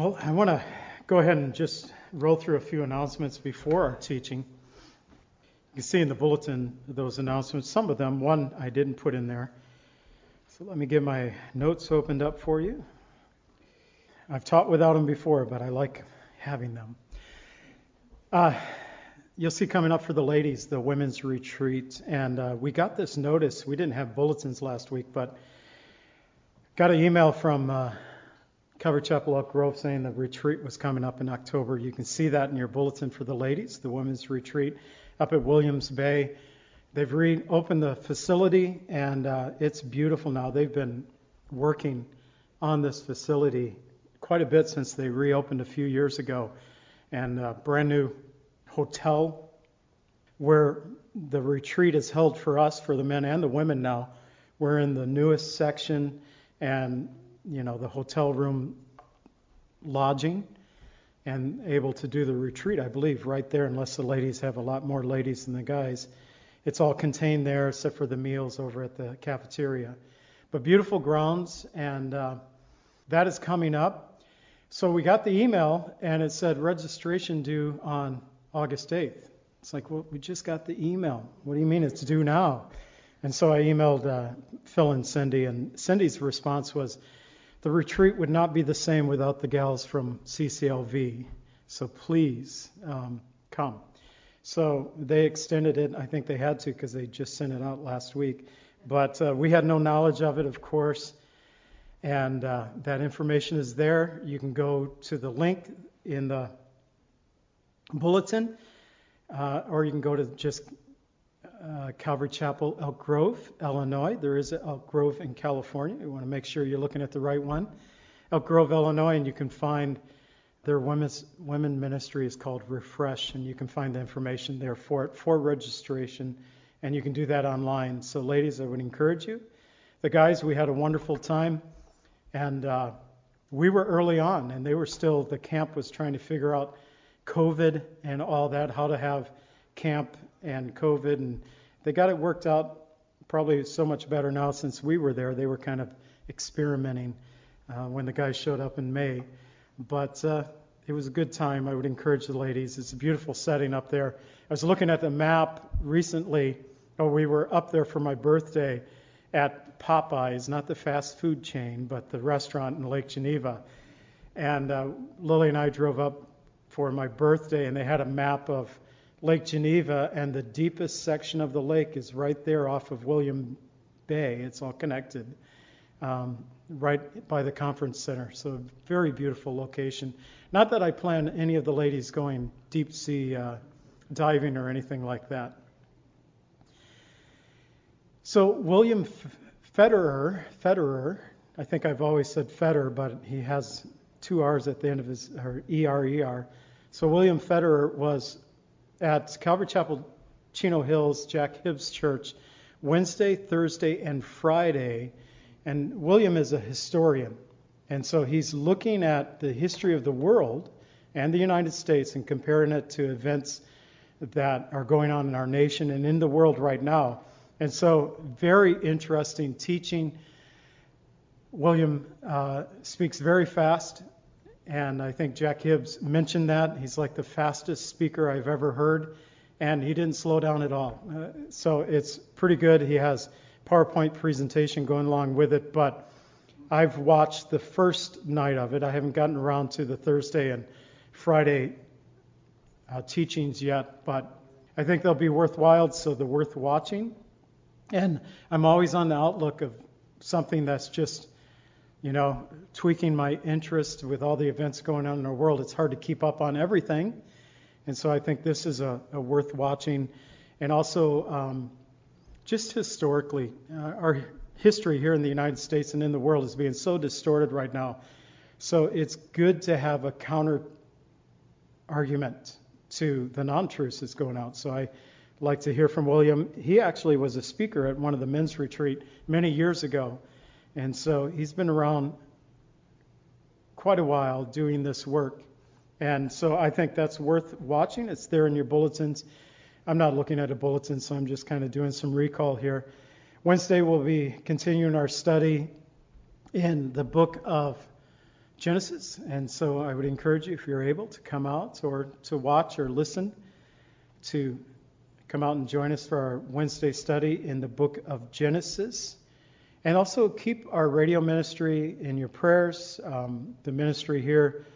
Well, I want to go ahead and just roll through a few announcements before our teaching. You can see in the bulletin those announcements. Some of them, one I didn't put in there. So let me get my notes opened up for you. I've taught without them before, but I like having them. Uh, you'll see coming up for the ladies the women's retreat, and uh, we got this notice. We didn't have bulletins last week, but got an email from uh, Calvary Chapel Elk Grove saying the retreat was coming up in October. You can see that in your bulletin for the ladies, the women's retreat up at Williams Bay. They've reopened the facility and uh, it's beautiful now. They've been working on this facility quite a bit since they reopened a few years ago. And a brand new hotel where the retreat is held for us, for the men and the women now. We're in the newest section and you know, the hotel room lodging and able to do the retreat, I believe, right there, unless the ladies have a lot more ladies than the guys. It's all contained there except for the meals over at the cafeteria. But beautiful grounds, and uh, that is coming up. So we got the email, and it said registration due on August 8th. It's like, well, we just got the email. What do you mean it's due now? And so I emailed uh, Phil and Cindy, and Cindy's response was, the retreat would not be the same without the gals from CCLV. So please um, come. So they extended it. I think they had to because they just sent it out last week. But uh, we had no knowledge of it, of course. And uh, that information is there. You can go to the link in the bulletin, uh, or you can go to just uh, Calvary Chapel, Elk Grove, Illinois. There is Elk Grove in California. You want to make sure you're looking at the right one. Elk Grove, Illinois, and you can find their women's women ministry is called Refresh, and you can find the information there for it for registration, and you can do that online. So, ladies, I would encourage you. The guys, we had a wonderful time, and uh, we were early on, and they were still. The camp was trying to figure out COVID and all that, how to have camp and COVID, and they got it worked out probably so much better now since we were there. They were kind of experimenting uh, when the guys showed up in May, but uh, it was a good time. I would encourage the ladies. It's a beautiful setting up there. I was looking at the map recently. Oh, we were up there for my birthday at Popeyes, not the fast food chain, but the restaurant in Lake Geneva. And uh, Lily and I drove up for my birthday, and they had a map of Lake Geneva, and the deepest section of the lake is right there off of William Bay. It's all connected, um, right by the conference center. So, very beautiful location. Not that I plan any of the ladies going deep sea uh, diving or anything like that. So, William Federer, Federer, I think I've always said Federer, but he has two R's at the end of his, or E-R-E-R. So William Federer was at Calvary Chapel, Chino Hills, Jack Hibbs Church, Wednesday, Thursday, and Friday. And William is a historian. And so he's looking at the history of the world and the United States and comparing it to events that are going on in our nation and in the world right now. And so, very interesting teaching. William uh, speaks very fast and I think Jack Hibbs mentioned that. He's like the fastest speaker I've ever heard, and he didn't slow down at all. Uh, so it's pretty good. He has PowerPoint presentation going along with it, but I've watched the first night of it. I haven't gotten around to the Thursday and Friday uh, teachings yet, but I think they'll be worthwhile, so they're worth watching. And I'm always on the outlook of something that's just you know, tweaking my interest with all the events going on in our world. It's hard to keep up on everything. And so I think this is a, a worth watching. And also, um, just historically, uh, our history here in the United States and in the world is being so distorted right now. So it's good to have a counter argument to the non truths that's going out. So I like to hear from William. He actually was a speaker at one of the men's retreat many years ago. And so he's been around quite a while doing this work. And so I think that's worth watching. It's there in your bulletins. I'm not looking at a bulletin, so I'm just kind of doing some recall here. Wednesday, we'll be continuing our study in the book of Genesis. And so I would encourage you, if you're able, to come out or to watch or listen, to come out and join us for our Wednesday study in the book of Genesis. And also keep our radio ministry in your prayers. Um, the ministry here,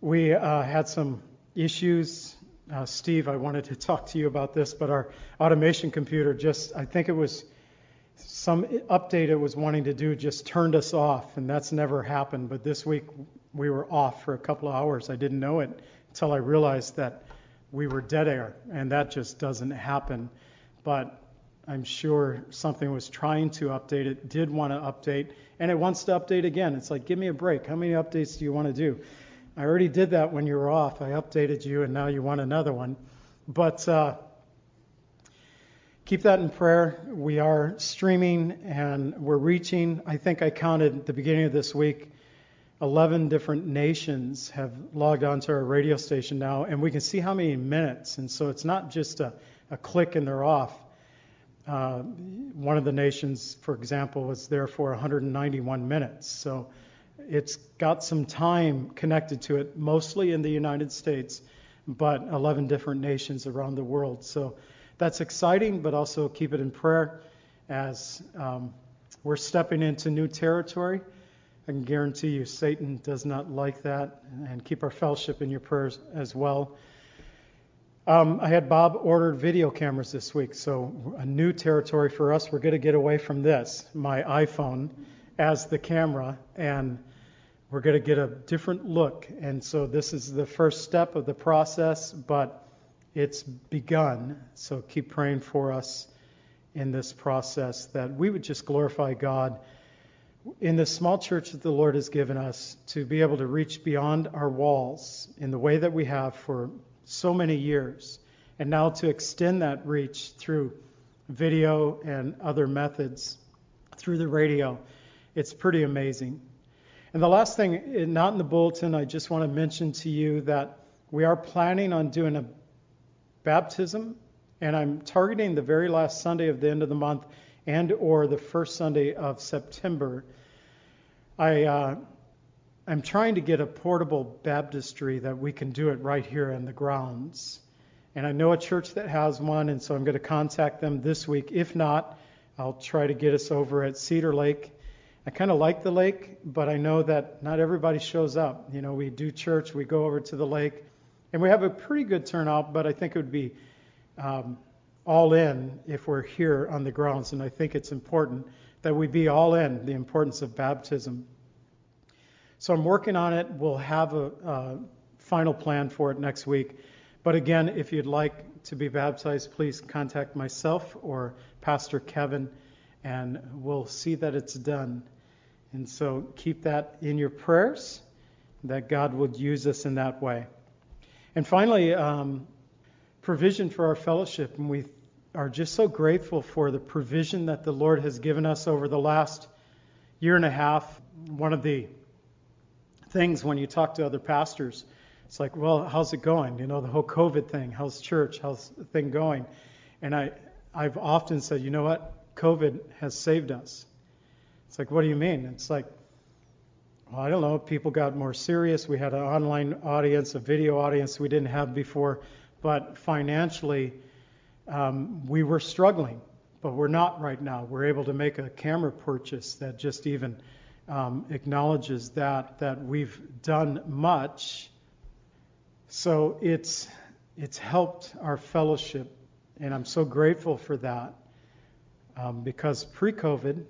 we uh, had some issues. Uh, Steve, I wanted to talk to you about this, but our automation computer just, I think it was some update it was wanting to do just turned us off, and that's never happened. But this week we were off for a couple of hours. I didn't know it until I realized that we were dead air, and that just doesn't happen. But I'm sure something was trying to update it, did want to update, and it wants to update again. It's like, give me a break. How many updates do you want to do? I already did that when you were off. I updated you, and now you want another one. But uh, keep that in prayer. We are streaming and we're reaching, I think I counted at the beginning of this week, 11 different nations have logged onto our radio station now, and we can see how many minutes. And so it's not just a, a click and they're off. One of the nations, for example, was there for 191 minutes. So it's got some time connected to it, mostly in the United States, but 11 different nations around the world. So that's exciting, but also keep it in prayer as um, we're stepping into new territory. I can guarantee you Satan does not like that, and keep our fellowship in your prayers as well. Um, I had Bob ordered video cameras this week, so a new territory for us. We're going to get away from this, my iPhone, as the camera, and we're going to get a different look. And so this is the first step of the process, but it's begun. So keep praying for us in this process that we would just glorify God in this small church that the Lord has given us to be able to reach beyond our walls in the way that we have for so many years, and now to extend that reach through video and other methods through the radio. It's pretty amazing. And the last thing, not in the bulletin, I just want to mention to you that we are planning on doing a baptism, and I'm targeting the very last Sunday of the end of the month and or the first Sunday of September. I uh, I'm trying to get a portable baptistry that we can do it right here in the grounds. And I know a church that has one, and so I'm going to contact them this week. If not, I'll try to get us over at Cedar Lake. I kind of like the lake, but I know that not everybody shows up. You know, we do church, we go over to the lake, and we have a pretty good turnout, but I think it would be um, all in if we're here on the grounds. And I think it's important that we be all in the importance of baptism. So I'm working on it. We'll have a, a final plan for it next week. But again, if you'd like to be baptized, please contact myself or Pastor Kevin, and we'll see that it's done. And so keep that in your prayers, that God would use us in that way. And finally, um, provision for our fellowship. And we are just so grateful for the provision that the Lord has given us over the last year and a half. One of the things when you talk to other pastors, it's like, well, how's it going? You know, the whole COVID thing. How's church? How's the thing going? And I, I've often said, you know what? COVID has saved us. It's like, what do you mean? It's like, well, I don't know. People got more serious. We had an online audience, a video audience we didn't have before. But financially, um, we were struggling. But we're not right now. We're able to make a camera purchase that just even um, acknowledges that that we've done much. So it's it's helped our fellowship, and I'm so grateful for that. Um, because pre-COVID,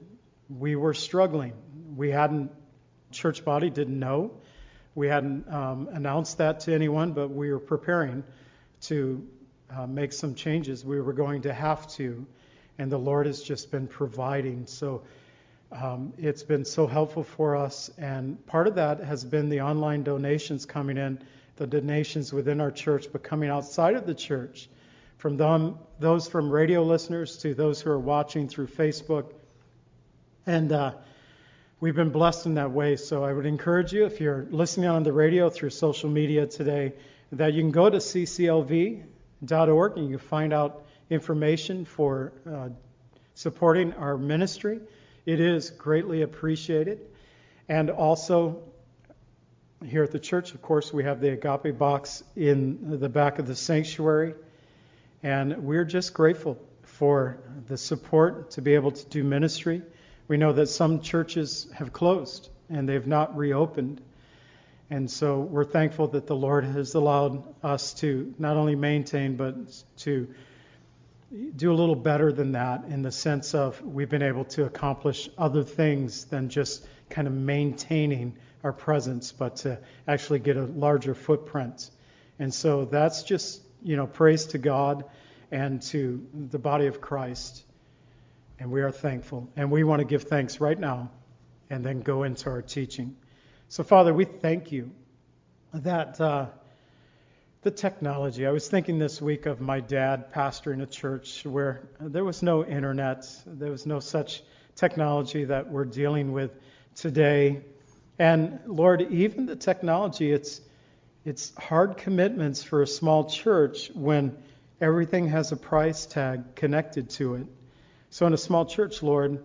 we were struggling. We hadn't church body didn't know. We hadn't um, announced that to anyone, but we were preparing to uh, make some changes. We were going to have to, and the Lord has just been providing. So um, it's been so helpful for us, and part of that has been the online donations coming in, the donations within our church, but coming outside of the church, from them, those from radio listeners to those who are watching through Facebook, and uh, we've been blessed in that way. So I would encourage you, if you're listening on the radio through social media today, that you can go to cclv.org and you can find out information for uh, supporting our ministry. It is greatly appreciated. And also, here at the church, of course, we have the agape box in the back of the sanctuary. And we're just grateful for the support to be able to do ministry. We know that some churches have closed and they've not reopened. And so we're thankful that the Lord has allowed us to not only maintain, but to do a little better than that in the sense of we've been able to accomplish other things than just kind of maintaining our presence, but to actually get a larger footprint. And so that's just, you know, praise to God and to the body of Christ. And we are thankful. And we want to give thanks right now and then go into our teaching. So, Father, we thank you that uh, the technology. I was thinking this week of my dad pastoring a church where there was no internet, there was no such technology that we're dealing with today. And Lord, even the technology, it's it's hard commitments for a small church when everything has a price tag connected to it. So in a small church, Lord,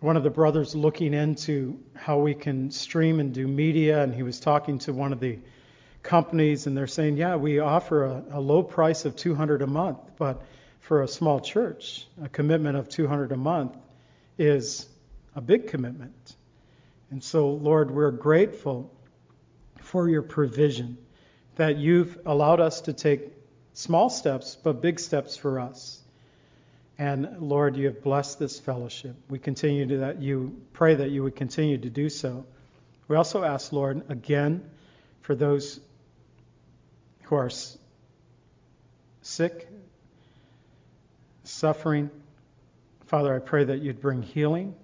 one of the brothers looking into how we can stream and do media, and he was talking to one of the companies, and they're saying, yeah, we offer a, a low price of 200 a month, but for a small church, a commitment of 200 a month is a big commitment. And so, Lord, we're grateful for your provision that you've allowed us to take small steps, but big steps for us. And Lord, you have blessed this fellowship. We continue to that you pray that you would continue to do so. We also ask, Lord, again, for those who are sick, suffering. Father, I pray that you'd bring healing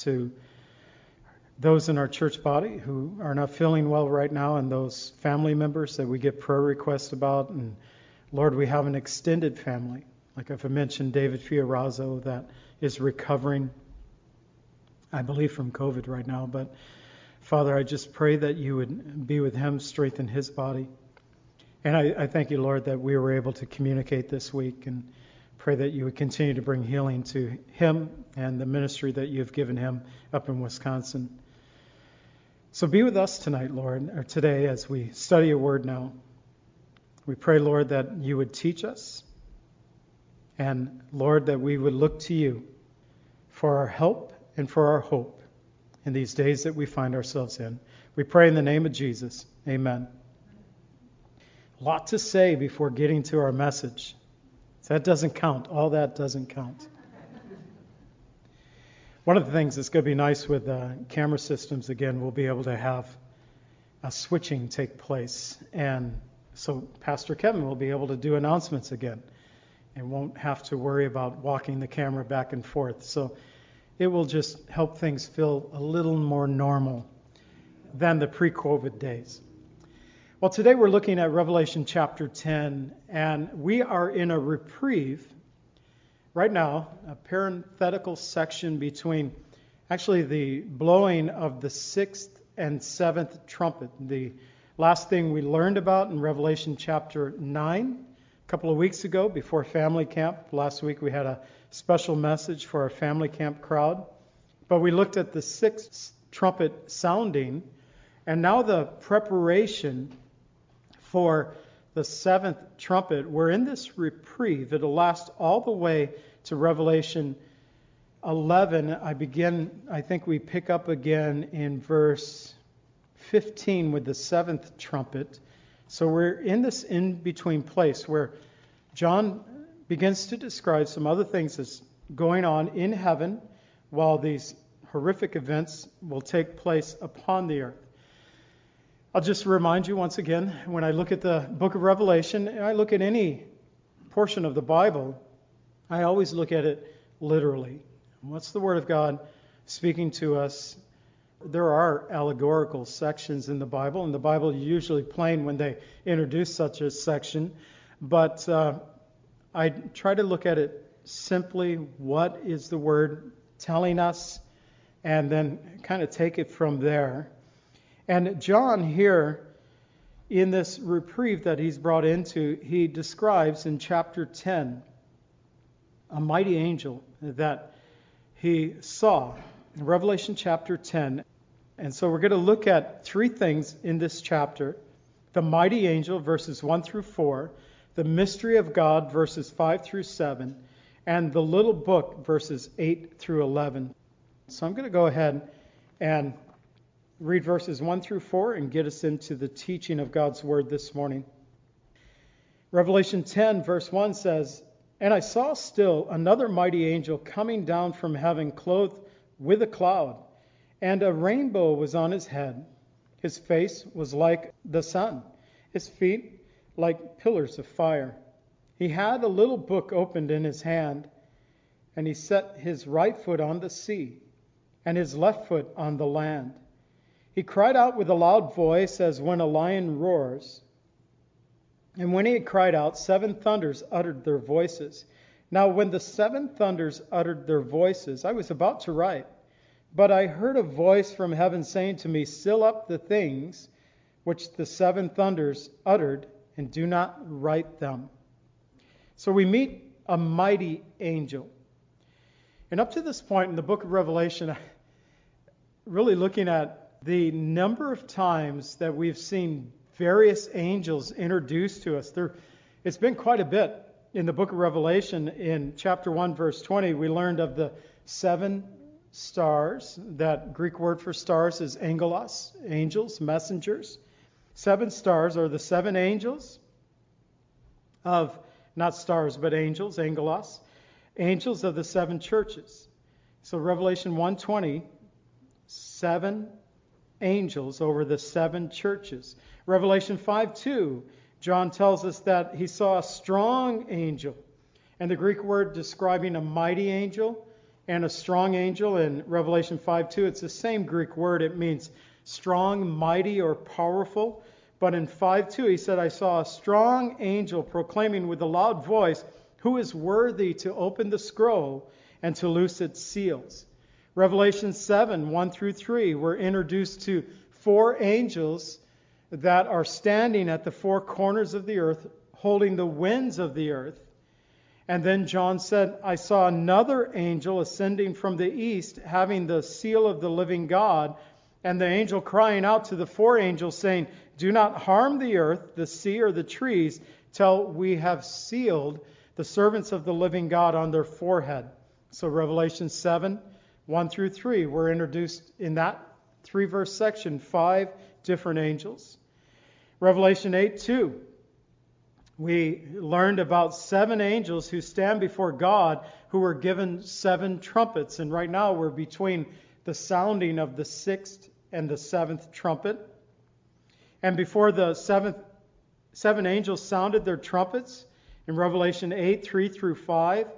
to those in our church body who are not feeling well right now and those family members that we get prayer requests about. And Lord, we have an extended family like I've mentioned, David Fiorazo, that is recovering, I believe, from COVID right now. But Father, I just pray that you would be with him, strengthen his body. And I, I thank you, Lord, that we were able to communicate this week and pray that you would continue to bring healing to him and the ministry that you've given him up in Wisconsin. So be with us tonight, Lord, or today as we study your word now. We pray, Lord, that you would teach us and Lord, that we would look to you for our help and for our hope in these days that we find ourselves in. We pray in the name of Jesus. Amen. A lot to say before getting to our message. That doesn't count. All that doesn't count. One of the things that's going to be nice with uh, camera systems, again, we'll be able to have a switching take place. And so Pastor Kevin will be able to do announcements again and won't have to worry about walking the camera back and forth. So it will just help things feel a little more normal than the pre COVID days. Well, today we're looking at Revelation chapter 10, and we are in a reprieve right now, a parenthetical section between actually the blowing of the sixth and seventh trumpet. The last thing we learned about in Revelation chapter 9 a couple of weeks ago before family camp. Last week we had a special message for our family camp crowd. But we looked at the sixth trumpet sounding, and now the preparation for the seventh trumpet. We're in this reprieve. It'll last all the way to Revelation 11. I begin, I think we pick up again in verse 15 with the seventh trumpet. So we're in this in between place where John begins to describe some other things that's going on in heaven while these horrific events will take place upon the earth. I'll just remind you once again when I look at the book of Revelation, I look at any portion of the Bible, I always look at it literally. What's the Word of God speaking to us there are allegorical sections in the Bible, and the Bible is usually plain when they introduce such a section. But uh, I try to look at it simply what is the word telling us, and then kind of take it from there. And John here, in this reprieve that he's brought into, he describes in chapter 10 a mighty angel that he saw. In Revelation chapter 10, And so we're going to look at three things in this chapter the mighty angel, verses 1 through 4, the mystery of God, verses 5 through 7, and the little book, verses 8 through 11. So I'm going to go ahead and read verses 1 through 4 and get us into the teaching of God's word this morning. Revelation 10, verse 1 says, And I saw still another mighty angel coming down from heaven, clothed with a cloud, and a rainbow was on his head. His face was like the sun, his feet like pillars of fire. He had a little book opened in his hand, and he set his right foot on the sea, and his left foot on the land. He cried out with a loud voice as when a lion roars. And when he had cried out, seven thunders uttered their voices. Now, when the seven thunders uttered their voices, I was about to write. But I heard a voice from heaven saying to me, Seal up the things which the seven thunders uttered, and do not write them. So we meet a mighty angel. And up to this point in the book of Revelation, really looking at the number of times that we've seen various angels introduced to us, there, it's been quite a bit. In the book of Revelation, in chapter 1, verse 20, we learned of the seven stars. That Greek word for stars is angelos, angels, messengers. Seven stars are the seven angels of, not stars, but angels, angelos, angels of the seven churches. So Revelation 1:20, seven angels over the seven churches. Revelation 5:2, John tells us that he saw a strong angel. And the Greek word describing a mighty angel and a strong angel in Revelation 5:2, it's the same Greek word. It means strong, mighty, or powerful. But in 5:2, he said, I saw a strong angel proclaiming with a loud voice, Who is worthy to open the scroll and to loose its seals? Revelation 7 1 through 3, we're introduced to four angels that are standing at the four corners of the earth, holding the winds of the earth. And then John said, I saw another angel ascending from the east, having the seal of the living God. And the angel crying out to the four angels, saying, Do not harm the earth, the sea, or the trees, till we have sealed the servants of the living God on their forehead. So, Revelation 7 1 through 3, we're introduced in that three verse section, five different angels. Revelation 8 2, we learned about seven angels who stand before God who were given seven trumpets. And right now we're between the sounding of the sixth and the seventh trumpet. And before the seventh, seven angels sounded their trumpets, in Revelation 8 3 through 5,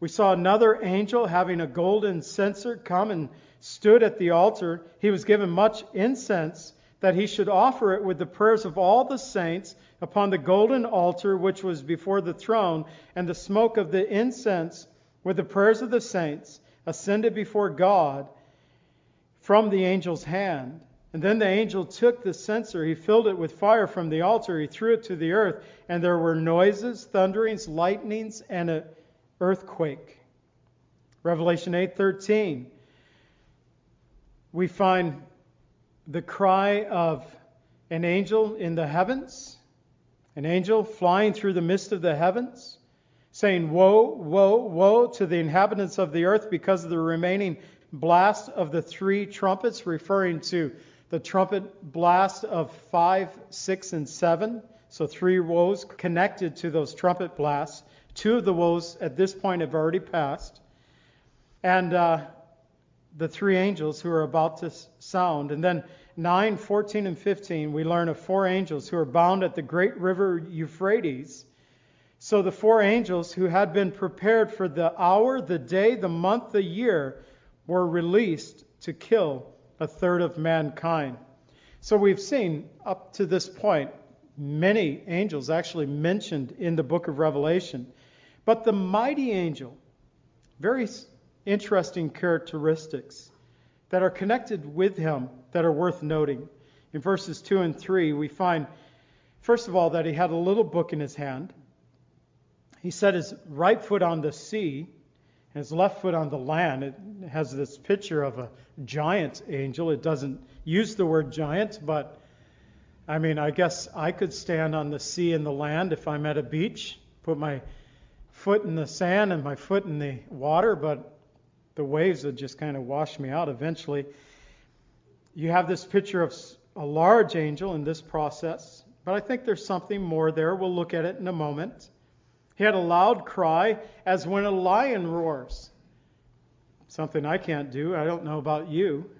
we saw another angel having a golden censer come and stood at the altar. He was given much incense that he should offer it with the prayers of all the saints upon the golden altar which was before the throne, and the smoke of the incense with the prayers of the saints ascended before God from the angel's hand. And then the angel took the censer, he filled it with fire from the altar, he threw it to the earth, and there were noises, thunderings, lightnings, and an earthquake. Revelation 8:13. We find the cry of an angel in the heavens, an angel flying through the midst of the heavens, saying, Woe, woe, woe to the inhabitants of the earth because of the remaining blast of the three trumpets, referring to the trumpet blast of 5, 6, and 7. So three woes connected to those trumpet blasts. Two of the woes at this point have already passed. And uh, the three angels who are about to sound. And then 9, 14, and 15, we learn of four angels who are bound at the great river Euphrates. So the four angels who had been prepared for the hour, the day, the month, the year were released to kill a third of mankind. So we've seen up to this point many angels actually mentioned in the book of Revelation. But the mighty angel, very interesting characteristics that are connected with him that are worth noting. In verses 2 and 3, we find, first of all, that he had a little book in his hand. He set his right foot on the sea, and his left foot on the land. It has this picture of a giant angel. It doesn't use the word giant, but I mean, I guess I could stand on the sea and the land if I'm at a beach, put my foot in the sand and my foot in the water, but the waves would just kind of wash me out eventually. You have this picture of a large angel in this process, but I think there's something more there. We'll look at it in a moment. He had a loud cry as when a lion roars. Something I can't do. I don't know about you.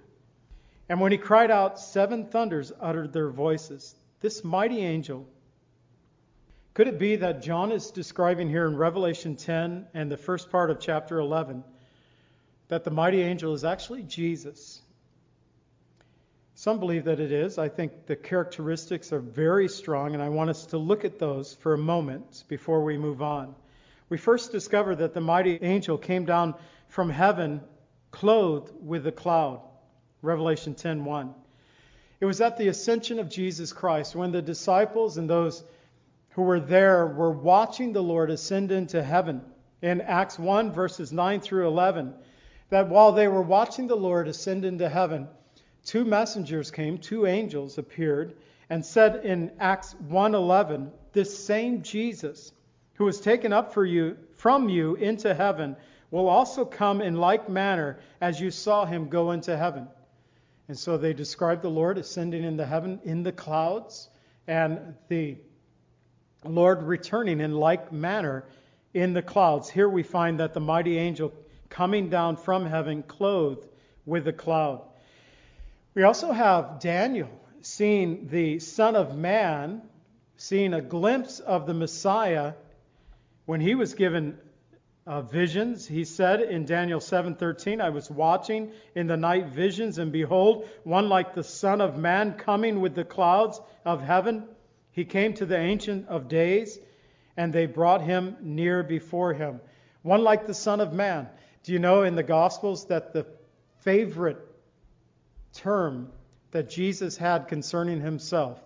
And when he cried out, seven thunders uttered their voices. This mighty angel. Could it be that John is describing here in Revelation 10 and the first part of chapter 11 that the mighty angel is actually Jesus? Some believe that it is. I think the characteristics are very strong, and I want us to look at those for a moment before we move on. We first discover that the mighty angel came down from heaven clothed with a cloud. Revelation 10:1. It was at the ascension of Jesus Christ when the disciples and those who were there were watching the Lord ascend into heaven in Acts 1 verses 9 through 11 that while they were watching the Lord ascend into heaven two messengers came, two angels appeared, and said in Acts 1:11, "This same Jesus who was taken up for you from you into heaven will also come in like manner as you saw him go into heaven." And so they described the Lord ascending into heaven in the clouds and the Lord returning in like manner in the clouds. Here we find that the mighty angel coming down from heaven clothed with a cloud. We also have Daniel seeing the Son of Man, seeing a glimpse of the Messiah when he was given uh, visions. He said in Daniel 7:13, "I was watching in the night visions, and behold, one like the Son of Man coming with the clouds of heaven. He came to the Ancient of Days, and they brought him near before him. One like the Son of Man." Do you know in the Gospels that the favorite term that Jesus had concerning himself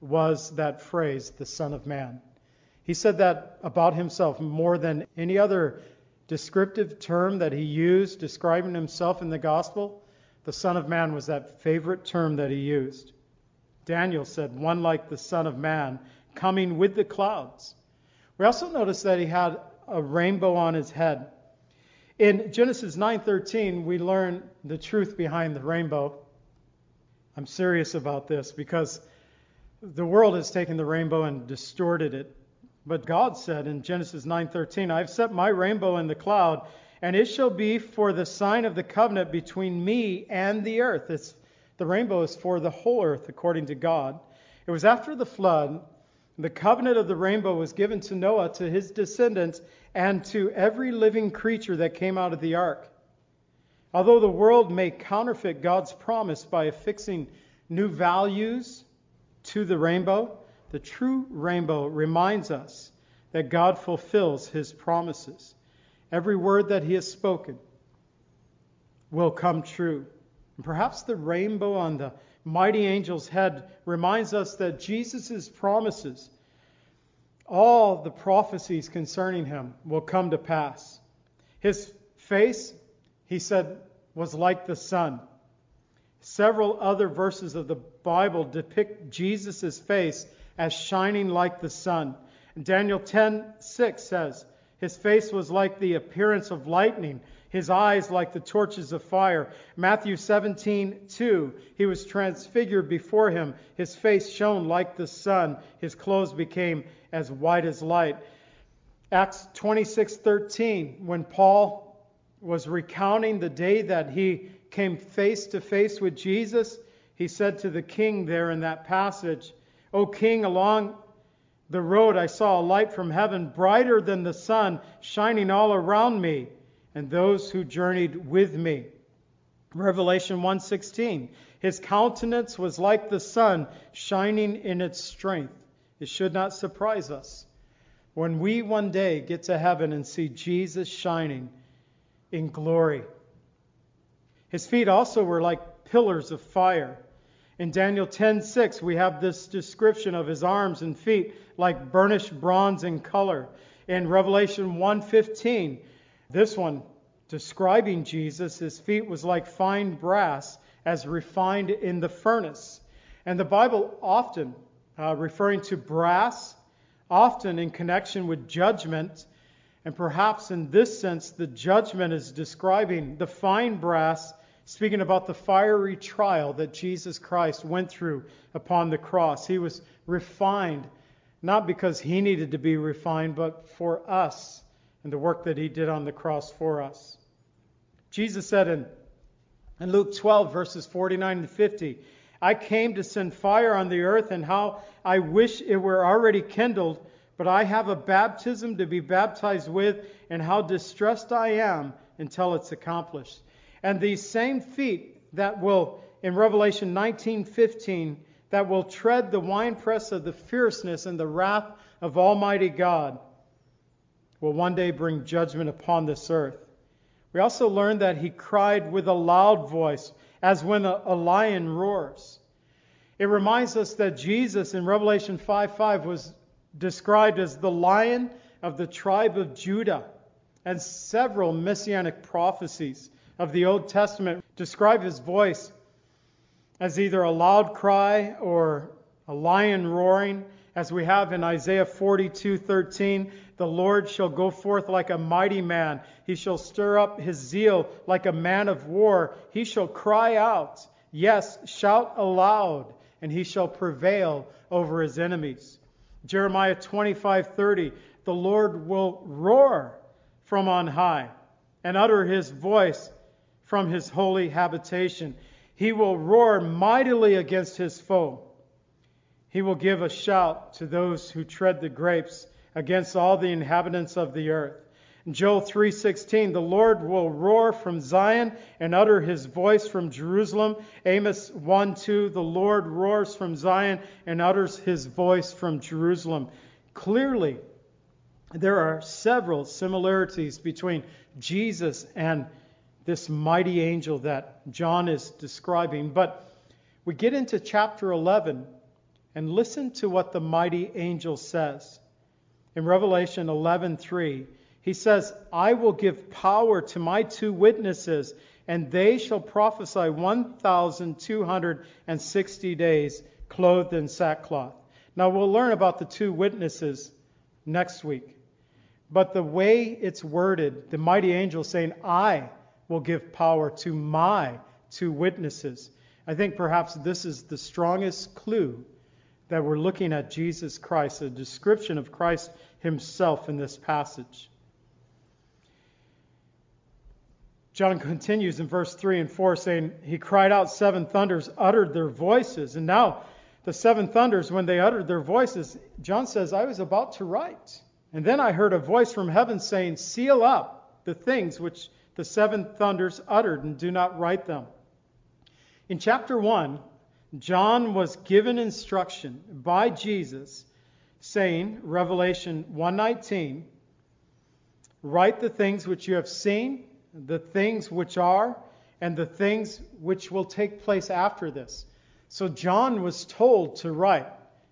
was that phrase, the Son of Man. He said that about himself more than any other descriptive term that he used describing himself in the gospel. The Son of Man was that favorite term that he used. Daniel said, one like the Son of Man, coming with the clouds. We also notice that he had a rainbow on his head. In Genesis 9:13, we learn the truth behind the rainbow. I'm serious about this because the world has taken the rainbow and distorted it. But God said in Genesis 9:13, "I've set my rainbow in the cloud, and it shall be for the sign of the covenant between me and the earth." It's, the rainbow is for the whole earth according to God. It was after the flood the covenant of the rainbow was given to Noah, to his descendants, and to every living creature that came out of the ark. Although the world may counterfeit God's promise by affixing new values to the rainbow, the true rainbow reminds us that God fulfills his promises. Every word that he has spoken will come true. And perhaps the rainbow on the mighty angel's head reminds us that Jesus' promises, all the prophecies concerning him, will come to pass. His face he said, was like the sun. Several other verses of the Bible depict Jesus' face as shining like the sun. Daniel 10:6 says, his face was like the appearance of lightning, his eyes like the torches of fire. Matthew 17:2, he was transfigured before him, his face shone like the sun, his clothes became as white as light. Acts 26:13, when Paul was recounting the day that he came face to face with Jesus, he said to the king there in that passage, O king, along the road I saw a light from heaven, brighter than the sun, shining all around me and those who journeyed with me. Revelation 1:16 His countenance was like the sun shining in its strength. It should not surprise us when we one day get to heaven and see Jesus shining in glory. His feet also were like pillars of fire. In Daniel 10:6 we have this description of his arms and feet like burnished bronze in color. In Revelation 1:15 this one describing Jesus, his feet was like fine brass as refined in the furnace. And the Bible often uh, referring to brass, often in connection with judgment. And perhaps in this sense, the judgment is describing the fine brass, speaking about the fiery trial that Jesus Christ went through upon the cross. He was refined, not because he needed to be refined, but for us and the work that he did on the cross for us. Jesus said in, in Luke 12, verses 49 and 50, I came to send fire on the earth, and how I wish it were already kindled, but I have a baptism to be baptized with, and how distressed I am until it's accomplished. And these same feet that will, in Revelation 19:15, that will tread the winepress of the fierceness and the wrath of Almighty God, will one day bring judgment upon this earth. We also learn that he cried with a loud voice as when a, a lion roars. It reminds us that Jesus in Revelation 5 5 was described as the lion of the tribe of Judah. And several messianic prophecies of the Old Testament describe his voice as either a loud cry or a lion roaring, as we have in Isaiah 42:13, the Lord shall go forth like a mighty man. He shall stir up his zeal like a man of war. He shall cry out, yes, shout aloud, and he shall prevail over his enemies. Jeremiah 25:30, the Lord will roar from on high and utter his voice from his holy habitation. He will roar mightily against his foe. He will give a shout to those who tread the grapes against all the inhabitants of the earth. Joel 3:16, the Lord will roar from Zion and utter his voice from Jerusalem. Amos 1:2, the Lord roars from Zion and utters his voice from Jerusalem. Clearly, there are several similarities between Jesus and this mighty angel that John is describing. But we get into chapter 11 and listen to what the mighty angel says. In Revelation 11:3, he says, "I will give power to my two witnesses, and they shall prophesy 1260 days clothed in sackcloth." Now we'll learn about the two witnesses next week. But the way it's worded, the mighty angel saying, "I will give power to my two witnesses." I think perhaps this is the strongest clue that we're looking at Jesus Christ, a description of Christ himself in this passage. John continues in verse 3 and 4 saying, He cried out, seven thunders uttered their voices. And now, the seven thunders, when they uttered their voices, John says, I was about to write. And then I heard a voice from heaven saying, Seal up the things which the seven thunders uttered and do not write them. In chapter 1, John was given instruction by Jesus saying, Revelation 1:19, write the things which you have seen, the things which are, and the things which will take place after this. So John was told to write.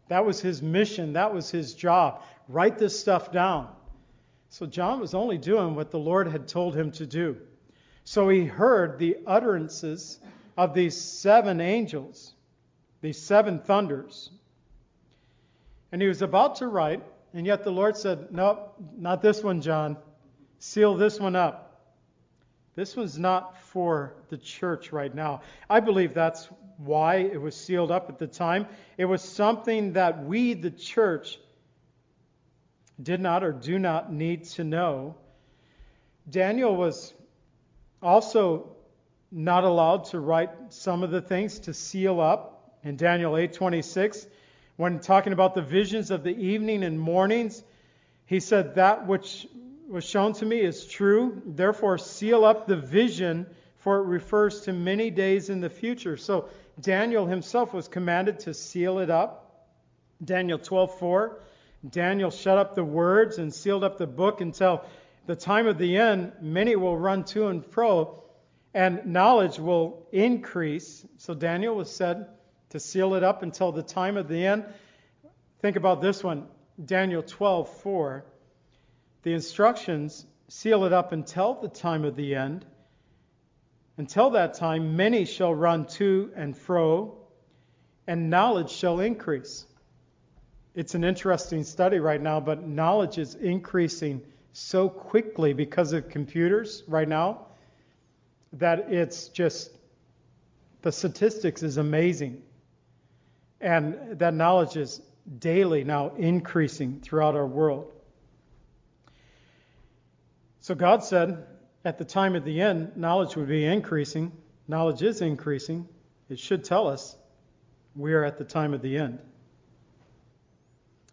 That was his mission, that was his job. Write this stuff down. So John was only doing what the Lord had told him to do. So he heard the utterances of these seven angels these seven thunders. And he was about to write, and yet the Lord said, No, not this one, John. Seal this one up. This one's not for the church right now. I believe that's why it was sealed up at the time. It was something that we, the church, did not or do not need to know. Daniel was also not allowed to write some of the things to seal up in Daniel 8:26 when talking about the visions of the evening and mornings he said that which was shown to me is true. Therefore seal up the vision for it refers to many days in the future. So Daniel himself was commanded to seal it up. Daniel 12:4 Daniel shut up the words and sealed up the book until the time of the end. Many will run to and fro and knowledge will increase. So Daniel was said to seal it up until the time of the end. Think about this one Daniel 12:4. The instructions seal it up until the time of the end. Until that time, many shall run to and fro, and knowledge shall increase. It's an interesting study right now, but knowledge is increasing so quickly because of computers right now that it's just the statistics is amazing. And that knowledge is daily now increasing throughout our world. So God said at the time of the end, knowledge would be increasing. Knowledge is increasing. It should tell us we are at the time of the end.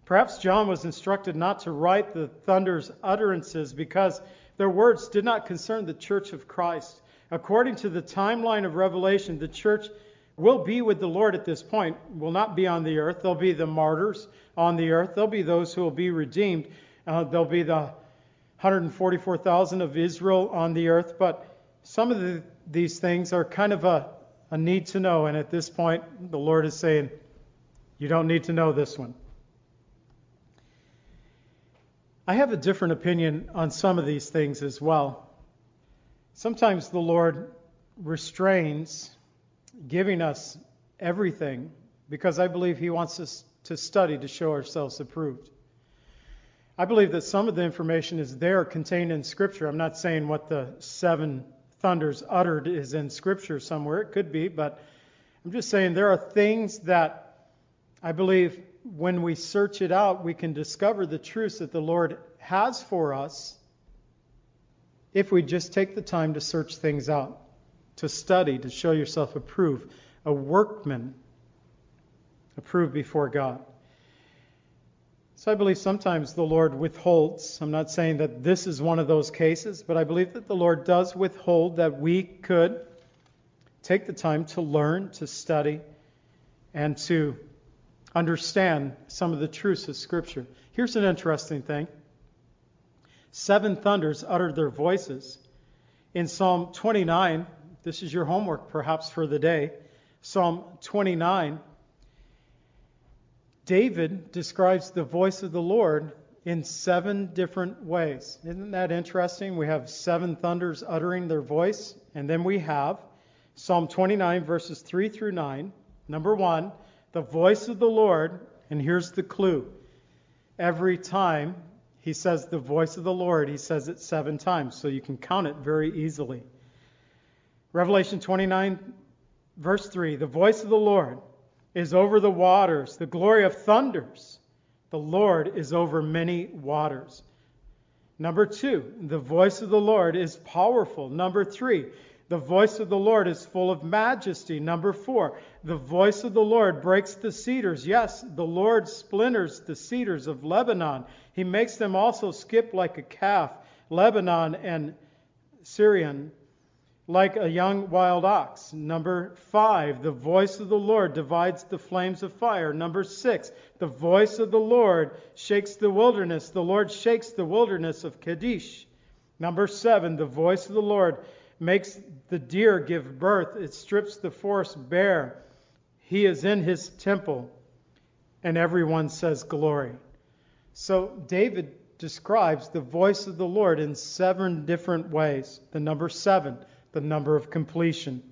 Perhaps John was instructed not to write the thunder's utterances because their words did not concern the church of Christ. According to the timeline of Revelation, the church will be with the Lord at this point, will not be on the earth. There'll be the martyrs on the earth, there'll be those who will be redeemed, uh, there'll be the 144,000 of Israel on the earth. But some of the, these things are kind of a, a need to know. And at this point, the Lord is saying, You don't need to know this one. I have a different opinion on some of these things as well. Sometimes the Lord restrains giving us everything because I believe He wants us to study to show ourselves approved. I believe that some of the information is there contained in Scripture. I'm not saying what the seven thunders uttered is in Scripture somewhere. It could be, but I'm just saying there are things that I believe when we search it out, we can discover the truths that the Lord has for us if we just take the time to search things out to study, to show yourself approved, a workman approved before God. So I believe sometimes the Lord withholds. I'm not saying that this is one of those cases, but I believe that the Lord does withhold that we could take the time to learn, to study, and to understand some of the truths of Scripture. Here's an interesting thing seven thunders uttered their voices. In Psalm 29, this is your homework perhaps for the day. Psalm 29. David describes the voice of the Lord in seven different ways. Isn't that interesting? We have seven thunders uttering their voice, and then we have Psalm 29, verses 3 through 9. Number one, the voice of the Lord, and here's the clue. Every time he says the voice of the Lord, he says it seven times, so you can count it very easily. Revelation 29, verse 3 The voice of the Lord is over the waters, the glory of thunders. The Lord is over many waters. Number two, the voice of the Lord is powerful. Number three, the voice of the Lord is full of majesty. Number four, the voice of the Lord breaks the cedars. Yes, the Lord splinters the cedars of Lebanon. He makes them also skip like a calf. Lebanon and Sirion like a young wild ox. Number five, the voice of the Lord divides the flames of fire. Number six, the voice of the Lord shakes the wilderness. The Lord shakes the wilderness of Kadesh. Number seven, the voice of the Lord makes the deer give birth. It strips the forest bare. He is in his temple, and everyone says glory. So David describes the voice of the Lord in seven different ways. The number seven, the number of completion.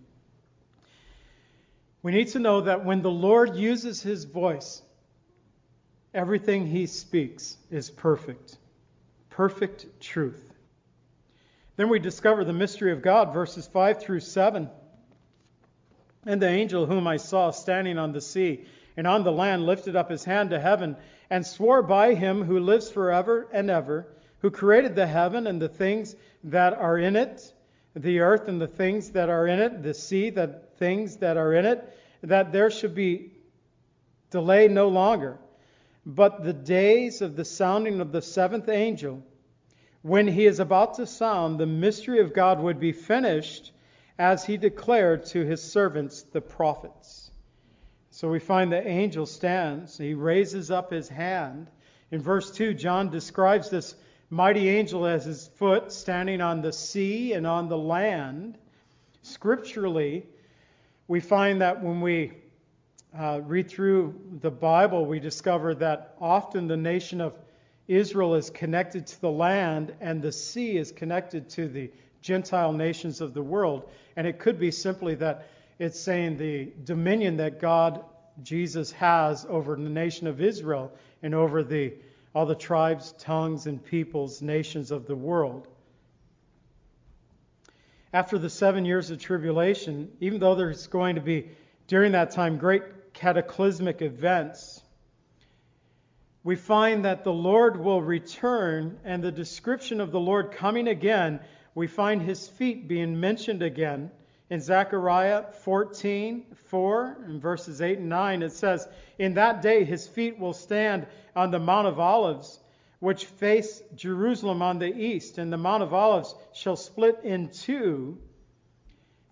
We need to know that when the Lord uses his voice, everything he speaks is perfect. Perfect truth. Then we discover the mystery of God, verses 5 through 7. And the angel whom I saw standing on the sea and on the land lifted up his hand to heaven and swore by him who lives forever and ever, who created the heaven and the things that are in it the earth and the things that are in it, the sea, the things that are in it, that there should be delay no longer. But the days of the sounding of the seventh angel, when he is about to sound, the mystery of God would be finished as he declared to his servants, the prophets. So we find the angel stands, he raises up his hand. In verse 2, John describes this mighty angel as his foot standing on the sea and on the land. Scripturally, we find that when we uh, read through the Bible, we discover that often the nation of Israel is connected to the land and the sea is connected to the Gentile nations of the world. And it could be simply that it's saying the dominion that God, Jesus, has over the nation of Israel and over the, all the tribes, tongues, and peoples, nations of the world. After the seven years of tribulation, even though there's going to be during that time great cataclysmic events, we find that the Lord will return, and the description of the Lord coming again, we find his feet being mentioned again. In Zechariah 14, 4, and verses 8 and 9, it says, In that day his feet will stand on the Mount of Olives, which face Jerusalem on the east, and the Mount of Olives shall split in two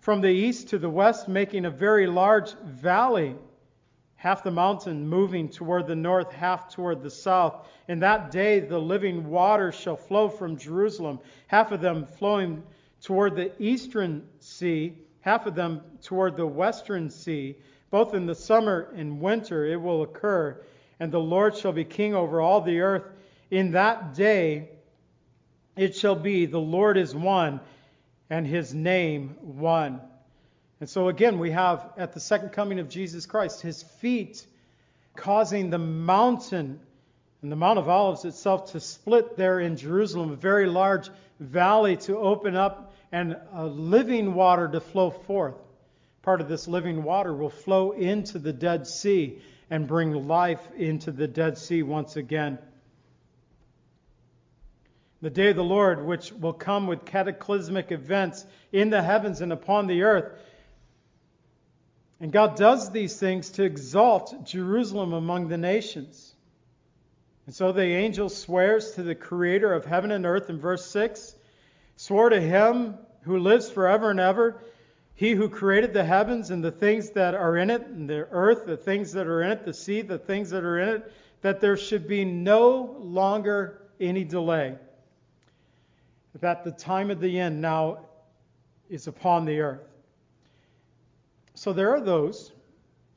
from the east to the west, making a very large valley half the mountain moving toward the north, half toward the south. In that day the living waters shall flow from Jerusalem, half of them flowing toward the eastern sea, half of them toward the western sea. Both in the summer and winter it will occur, and the Lord shall be king over all the earth. In that day it shall be, the Lord is one, and his name one. And so again, we have at the second coming of Jesus Christ, his feet causing the mountain and the Mount of Olives itself to split there in Jerusalem, a very large valley to open up and a living water to flow forth. Part of this living water will flow into the Dead Sea and bring life into the Dead Sea once again. The day of the Lord, which will come with cataclysmic events in the heavens and upon the earth, and God does these things to exalt Jerusalem among the nations. And so the angel swears to the creator of heaven and earth in verse 6 swore to him who lives forever and ever, he who created the heavens and the things that are in it, and the earth, the things that are in it, the sea, the things that are in it, that there should be no longer any delay. That the time of the end now is upon the earth. So there are those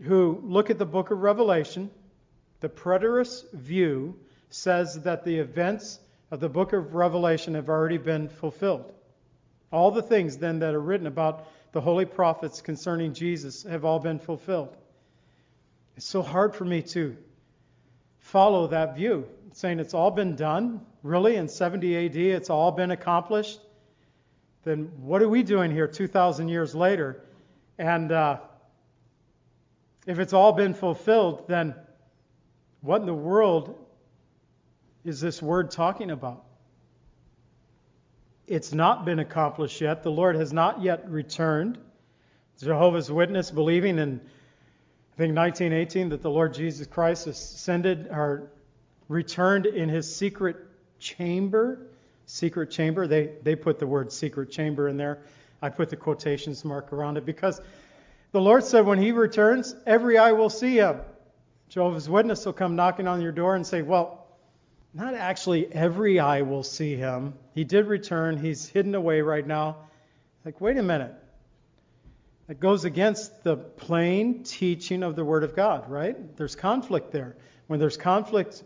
who look at the book of Revelation. The preterist view says that the events of the book of Revelation have already been fulfilled. All the things then that are written about the holy prophets concerning Jesus have all been fulfilled. It's so hard for me to follow that view, saying it's all been done. Really, in 70 AD, it's all been accomplished. Then what are we doing here 2,000 years later? And uh, if it's all been fulfilled, then what in the world is this word talking about? It's not been accomplished yet. The Lord has not yet returned. Jehovah's Witness believing in, I think, 1918 that the Lord Jesus Christ ascended or returned in his secret chamber. Secret chamber. They, they put the word secret chamber in there. I put the quotations mark around it because the Lord said when he returns, every eye will see him. Jehovah's Witness will come knocking on your door and say, Well, not actually every eye will see him. He did return. He's hidden away right now. Like, wait a minute. That goes against the plain teaching of the Word of God, right? There's conflict there. When there's conflict,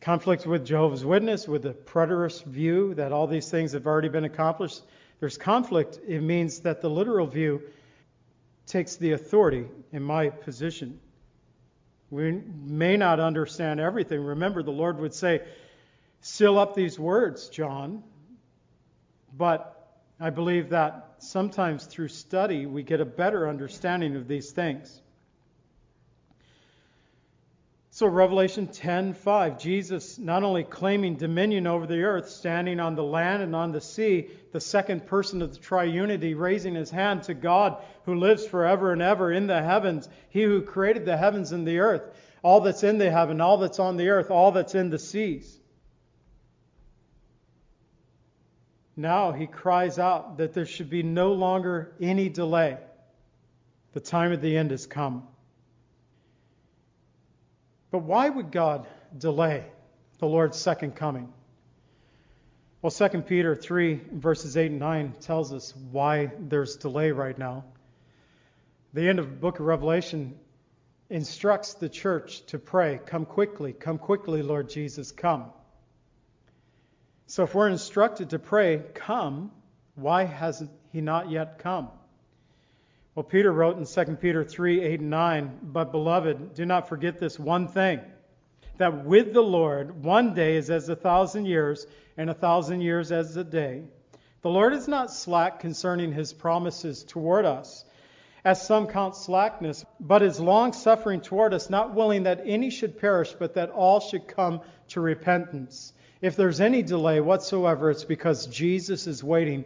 conflict with Jehovah's Witness, with the preterist view that all these things have already been accomplished, there's conflict, it means that the literal view takes the authority in my position. We may not understand everything. Remember, the Lord would say, Seal up these words, John. But I believe that sometimes through study we get a better understanding of these things. So Revelation 10:5, Jesus not only claiming dominion over the earth, standing on the land and on the sea, the second person of the triunity raising his hand to God who lives forever and ever in the heavens, he who created the heavens and the earth, all that's in the heaven, all that's on the earth, all that's in the seas. Now he cries out that there should be no longer any delay. The time of the end has come. But why would God delay the Lord's second coming? Well, 2 Peter 3, verses 8 and 9 tells us why there's delay right now. The end of the book of Revelation instructs the church to pray, Come quickly, come quickly, Lord Jesus, come. So if we're instructed to pray, come, why hasn't he not yet come? Well, Peter wrote in 2 Peter 3 8 and 9, But beloved, do not forget this one thing, that with the Lord one day is as a thousand years, and a thousand years as a day. The Lord is not slack concerning his promises toward us, as some count slackness, but is long suffering toward us, not willing that any should perish, but that all should come to repentance. If there's any delay whatsoever, it's because Jesus is waiting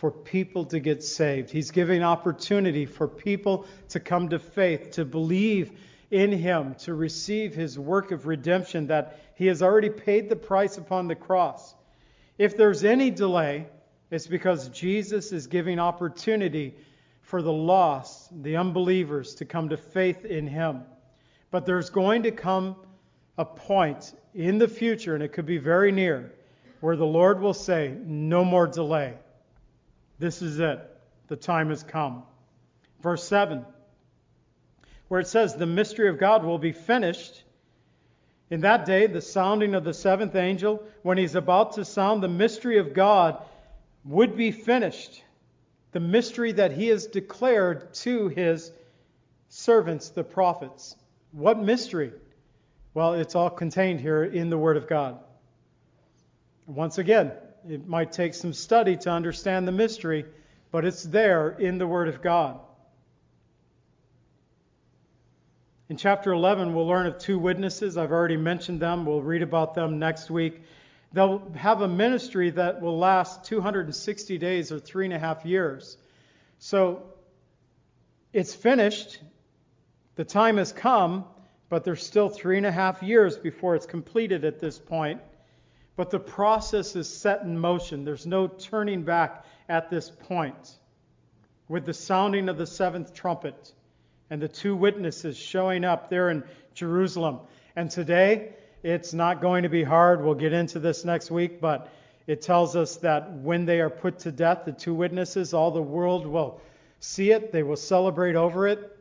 for people to get saved. He's giving opportunity for people to come to faith, to believe in Him, to receive His work of redemption that He has already paid the price upon the cross. If there's any delay, it's because Jesus is giving opportunity for the lost, the unbelievers, to come to faith in Him. But there's going to come a point in the future, and it could be very near, where the Lord will say, No more delay. This is it. The time has come. Verse 7, where it says, The mystery of God will be finished. In that day, the sounding of the seventh angel, when he's about to sound, the mystery of God would be finished. The mystery that he has declared to his servants, the prophets. What mystery? Well, it's all contained here in the Word of God. Once again, it might take some study to understand the mystery, but it's there in the Word of God. In chapter 11, we'll learn of two witnesses. I've already mentioned them. We'll read about them next week. They'll have a ministry that will last 260 days or three and a half years. So it's finished. The time has come, but there's still three and a half years before it's completed at this point. But the process is set in motion. There's no turning back at this point. With the sounding of the seventh trumpet and the two witnesses showing up there in Jerusalem. And today, it's not going to be hard. We'll get into this next week, but it tells us that when they are put to death, the two witnesses, all the world will see it, they will celebrate over it.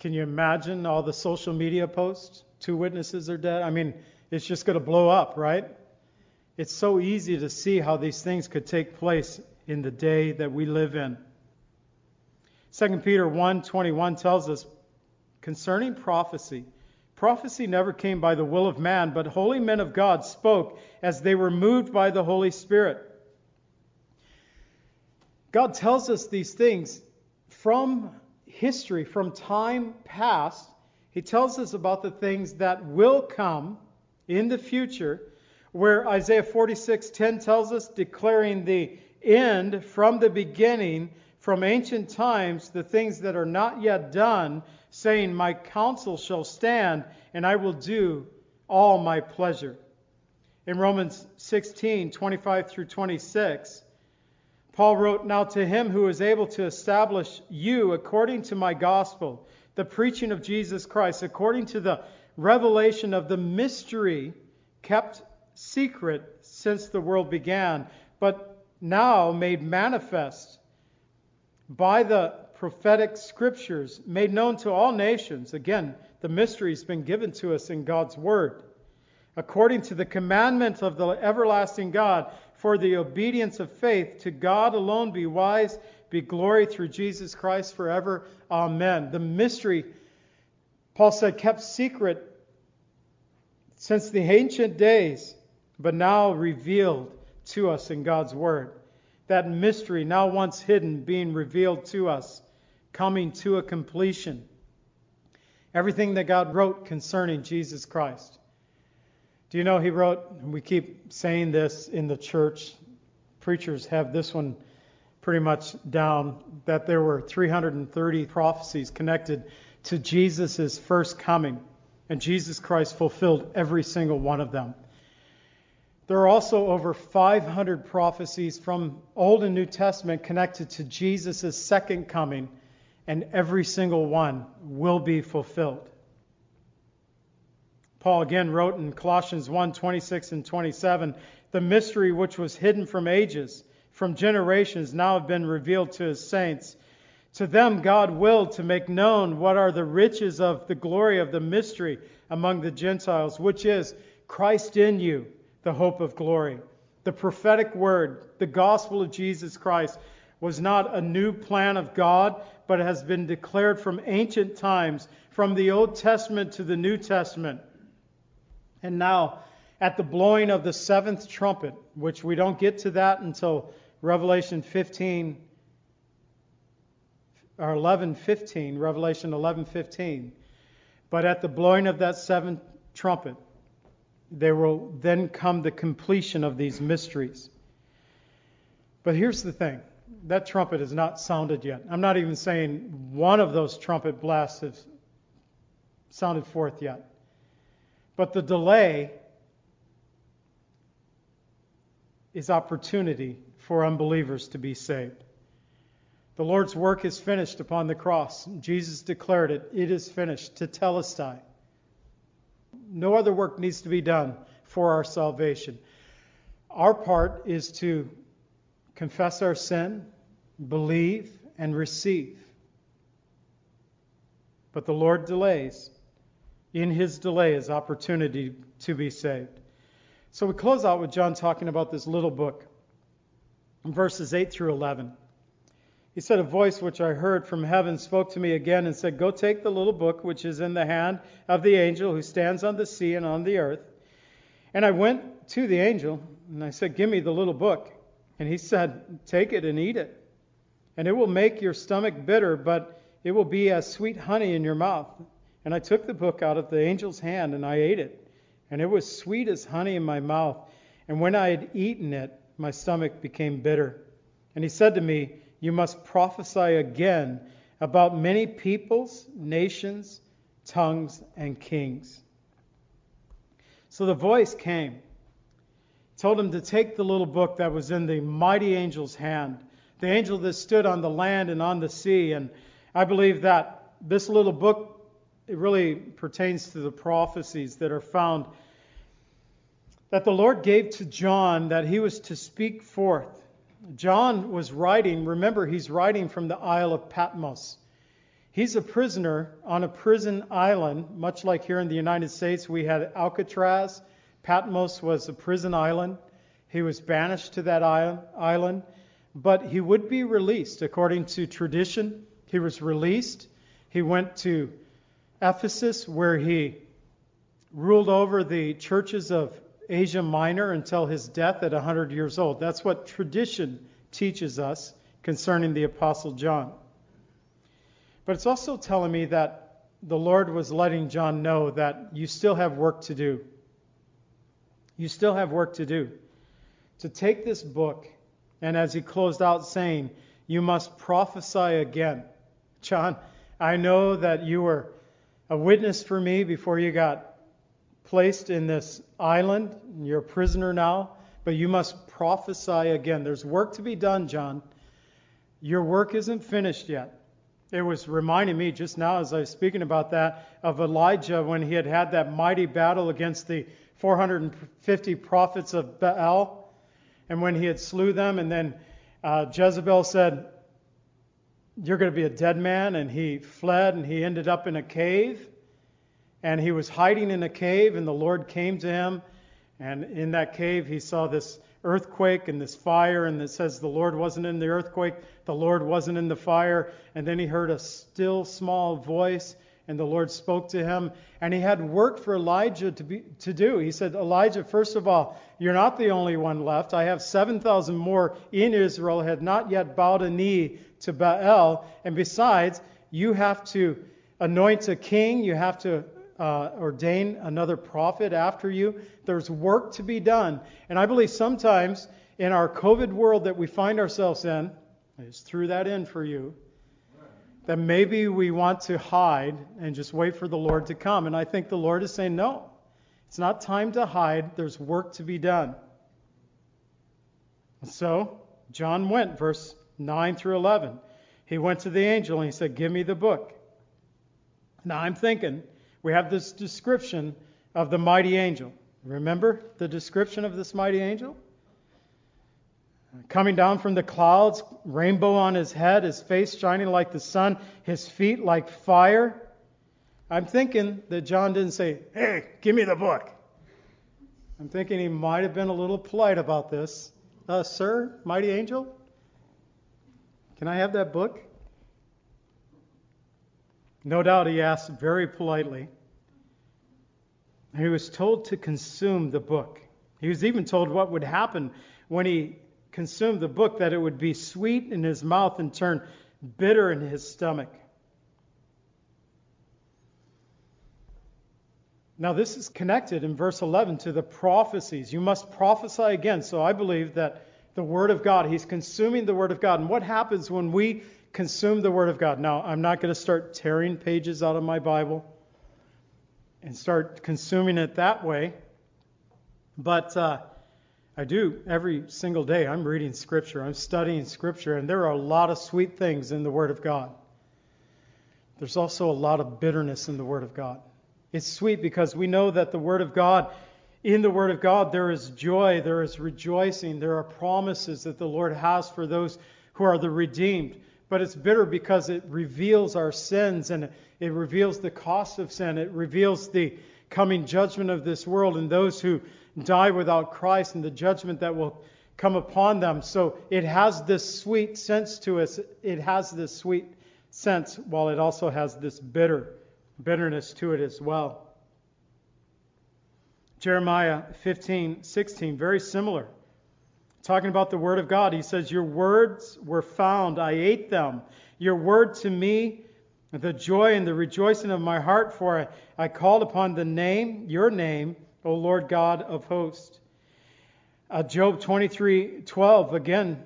Can you imagine all the social media posts? Two witnesses are dead. I mean, it's just going to blow up, right? It's so easy to see how these things could take place in the day that we live in. 2 Peter 1:21 tells us concerning prophecy, prophecy never came by the will of man, but holy men of God spoke as they were moved by the Holy Spirit. God tells us these things from history, from time past, he tells us about the things that will come in the future, where Isaiah 46:10 tells us, declaring the end from the beginning, from ancient times, the things that are not yet done, saying, My counsel shall stand, and I will do all my pleasure. In Romans 16, 25 through 26, Paul wrote, Now to him who is able to establish you according to my gospel, the preaching of Jesus Christ, according to the revelation of the mystery kept secret since the world began, but now made manifest by the prophetic scriptures, made known to all nations. Again, the mystery has been given to us in God's Word. According to the commandment of the everlasting God, for the obedience of faith. To God alone be wise, be glory through Jesus Christ forever. Amen. The mystery, Paul said, kept secret since the ancient days, but now revealed to us in God's Word. That mystery, now once hidden, being revealed to us, coming to a completion. Everything that God wrote concerning Jesus Christ. Do you know he wrote, we keep saying this in the church, preachers have this one pretty much down, that there were 330 prophecies connected to Jesus' first coming, and Jesus Christ fulfilled every single one of them. There are also over 500 prophecies from Old and New Testament connected to Jesus' second coming, and every single one will be fulfilled. Paul again wrote in Colossians 1 26 and 27 the mystery which was hidden from ages, from generations, now have been revealed to his saints. To them God willed to make known what are the riches of the glory of the mystery among the Gentiles, which is Christ in you, the hope of glory. The prophetic word, the gospel of Jesus Christ, was not a new plan of God, but has been declared from ancient times, from the Old Testament to the New Testament. And now, at the blowing of the seventh trumpet, which we don't get to that until Revelation 15 or 11:15, Revelation 11:15. But at the blowing of that seventh trumpet, there will then come the completion of these mysteries. But here's the thing that trumpet is not sounded yet. I'm not even saying one of those trumpet blasts has sounded forth yet. But the delay is opportunity for unbelievers to be saved. The Lord's work is finished upon the cross. Jesus declared it, it is finished, to tetelestai. No other work needs to be done for our salvation. Our part is to confess our sin, believe, and receive. But the Lord delays. In his delay is opportunity to be saved. So we close out with John talking about this little book, verses 8 through 11. He said, A voice which I heard from heaven spoke to me again and said, Go take the little book which is in the hand of the angel who stands on the sea and on the earth. And I went to the angel and I said, Give me the little book. And he said, Take it and eat it. And it will make your stomach bitter, but it will be as sweet honey in your mouth. And I took the book out of the angel's hand and I ate it and it was sweet as honey in my mouth. And when I had eaten it, my stomach became bitter. And he said to me, You must prophesy again about many peoples, nations, tongues, and kings. So the voice came, told him to take the little book that was in the mighty angel's hand, the angel that stood on the land and on the sea. And I believe that this little book it really pertains to the prophecies that are found that the Lord gave to John that he was to speak forth. John was writing, remember, he's writing from the Isle of Patmos. He's a prisoner on a prison island, much like here in the United States we had Alcatraz. Patmos was a prison island. He was banished to that island, but he would be released according to tradition. He was released. He went to Ephesus, where he ruled over the churches of Asia Minor until his death at 100 years old. That's what tradition teaches us concerning the Apostle John. But it's also telling me that the Lord was letting John know that you still have work to do. You still have work to do. To take this book, and as he closed out saying, You must prophesy again. John, I know that you were a witness for me before you got placed in this island. You're a prisoner now, but you must prophesy again. There's work to be done, John. Your work isn't finished yet. It was reminding me just now, as I was speaking about that, of Elijah when he had had that mighty battle against the 450 prophets of Baal, and when he had slew them, and then uh, Jezebel said, you're going to be a dead man. And he fled and he ended up in a cave. And he was hiding in a cave, and the Lord came to him. And in that cave, he saw this earthquake and this fire. And it says the Lord wasn't in the earthquake, the Lord wasn't in the fire. And then he heard a still small voice, and the Lord spoke to him. And he had work for Elijah to, be, to do. He said, Elijah, first of all, you're not the only one left. I have 7,000 more in Israel, had not yet bowed a knee to Baal. And besides, you have to anoint a king, you have to uh, ordain another prophet after you. There's work to be done. And I believe sometimes in our COVID world that we find ourselves in, I just threw that in for you, that maybe we want to hide and just wait for the Lord to come. And I think the Lord is saying, no, it's not time to hide. There's work to be done. So John went, verse 9 through 11. He went to the angel and he said, Give me the book. Now I'm thinking, we have this description of the mighty angel. Remember the description of this mighty angel? Coming down from the clouds, rainbow on his head, his face shining like the sun, his feet like fire. I'm thinking that John didn't say, Hey, give me the book. I'm thinking he might have been a little polite about this. Uh, sir, mighty angel, can I have that book? No doubt he asked very politely. He was told to consume the book. He was even told what would happen when he consumed the book, that it would be sweet in his mouth and turn bitter in his stomach. Now, this is connected in verse 11 to the prophecies. You must prophesy again. So I believe that the Word of God, he's consuming the Word of God. And what happens when we consume the Word of God? Now, I'm not going to start tearing pages out of my Bible and start consuming it that way. But uh, I do every single day. I'm reading Scripture, I'm studying Scripture, and there are a lot of sweet things in the Word of God. There's also a lot of bitterness in the Word of God. It's sweet because we know that the Word of God, in the Word of God, there is joy, there is rejoicing, there are promises that the Lord has for those who are the redeemed. But it's bitter because it reveals our sins and it reveals the cost of sin. It reveals the coming judgment of this world and those who die without Christ and the judgment that will come upon them. So it has this sweet sense to us. It has this sweet sense while it also has this bitter bitterness to it as well. Jeremiah 15, 16, very similar. Talking about the Word of God, he says, Your words were found, I ate them. Your word to me, the joy and the rejoicing of my heart, for I, I called upon the name, your name, O Lord God of hosts. Uh, Job 23, 12, again,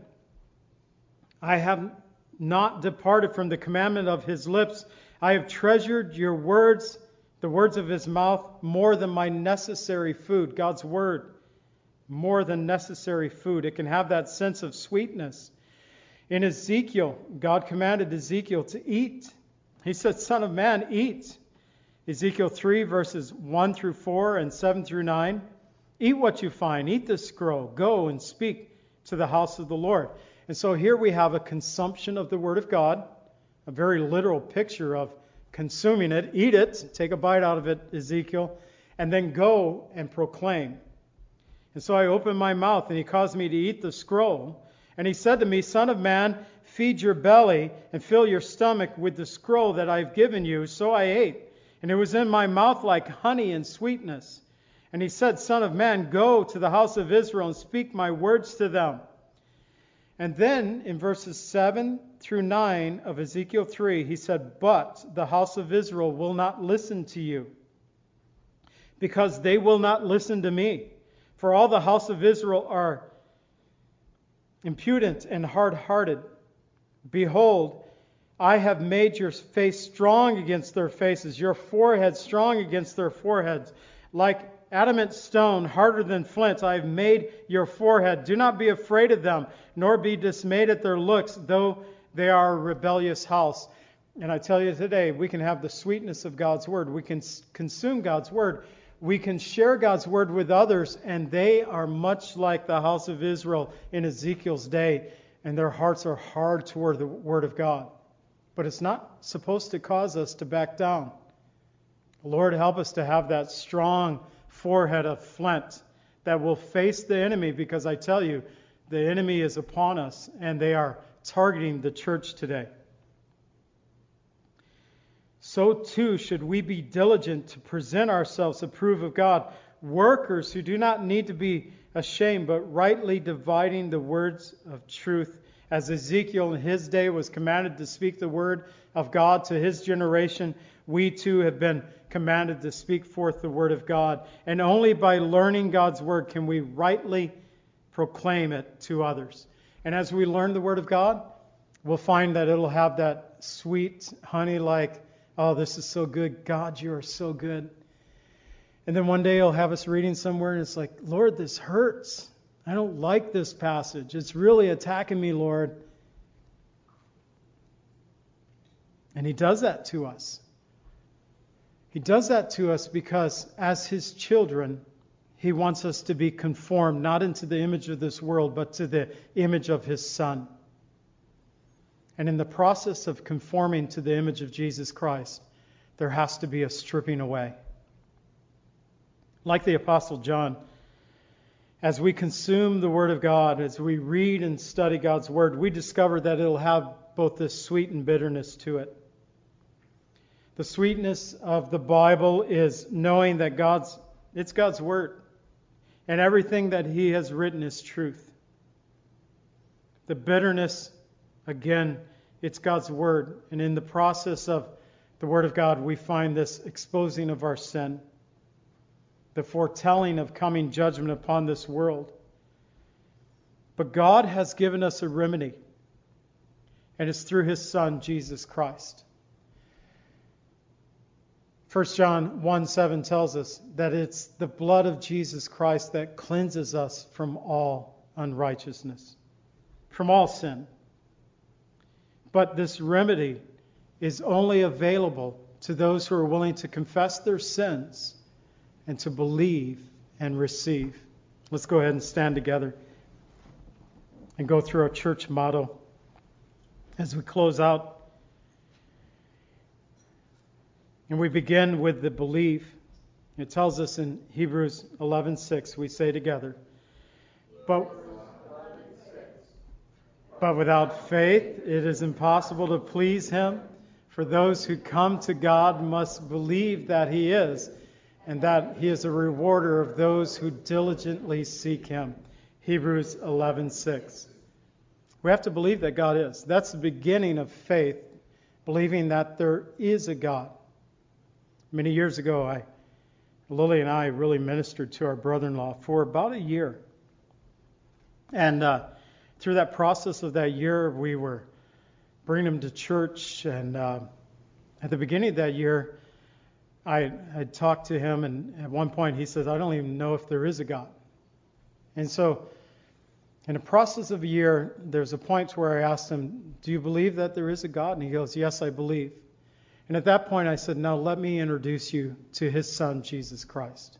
I have not departed from the commandment of his lips. I have treasured your words, the words of his mouth, more than my necessary food. God's word, more than necessary food. It can have that sense of sweetness. In Ezekiel, God commanded Ezekiel to eat. He said, Son of man, eat. Ezekiel 3, verses 1 through 4 and 7 through 9. Eat what you find, eat the scroll, go and speak to the house of the Lord. And so here we have a consumption of the Word of God a very literal picture of consuming it. Eat it, take a bite out of it, Ezekiel, and then go and proclaim. And so I opened my mouth, and he caused me to eat the scroll. And he said to me, Son of man, feed your belly and fill your stomach with the scroll that I've given you. So I ate, and it was in my mouth like honey and sweetness. And he said, Son of man, go to the house of Israel and speak my words to them. And then in verses 7 through 9 of Ezekiel 3, he said, But the house of Israel will not listen to you, because they will not listen to me. For all the house of Israel are impudent and hard hearted. Behold, I have made your face strong against their faces, your forehead strong against their foreheads. Like adamant stone, harder than flint, I have made your forehead. Do not be afraid of them, nor be dismayed at their looks, though they are a rebellious house. And I tell you today, we can have the sweetness of God's word. We can consume God's word. We can share God's word with others, and they are much like the house of Israel in Ezekiel's day, and their hearts are hard toward the word of God. But it's not supposed to cause us to back down. Lord, help us to have that strong forehead of flint that will face the enemy because I tell you, the enemy is upon us and they are targeting the church today. So too should we be diligent to present ourselves approved of God, workers who do not need to be ashamed, but rightly dividing the words of truth. As Ezekiel in his day was commanded to speak the word of God to his generation, we too have been commanded to speak forth the word of God. And only by learning God's word can we rightly proclaim it to others. And as we learn the word of God, we'll find that it'll have that sweet, honey like, oh, this is so good. God, you are so good. And then one day he'll have us reading somewhere and it's like, Lord, this hurts. I don't like this passage. It's really attacking me, Lord. And he does that to us. He does that to us because, as His children, He wants us to be conformed not into the image of this world, but to the image of His Son. And in the process of conforming to the image of Jesus Christ, there has to be a stripping away. Like the Apostle John, as we consume the Word of God, as we read and study God's Word, we discover that it'll have both this sweet and bitterness to it. The sweetness of the Bible is knowing that God's it's God's word and everything that he has written is truth. The bitterness again, it's God's word and in the process of the word of God we find this exposing of our sin, the foretelling of coming judgment upon this world. But God has given us a remedy and it's through his son Jesus Christ. 1 John 1 7 tells us that it's the blood of Jesus Christ that cleanses us from all unrighteousness, from all sin. But this remedy is only available to those who are willing to confess their sins and to believe and receive. Let's go ahead and stand together and go through our church motto as we close out And we begin with the belief. It tells us in Hebrews 11:6 we say together, but but without faith it is impossible to please him, for those who come to God must believe that he is and that he is a rewarder of those who diligently seek him. Hebrews 11:6. We have to believe that God is. That's the beginning of faith, believing that there is a God. Many years ago, I, Lily and I really ministered to our brother-in-law for about a year. And uh, through that process of that year, we were bringing him to church. And uh, at the beginning of that year, I had talked to him, and at one point he says, I don't even know if there is a God. And so, in the process of a year, there's a point where I asked him, Do you believe that there is a God? And he goes, Yes, I believe. And at that point, I said, Now let me introduce you to his son, Jesus Christ.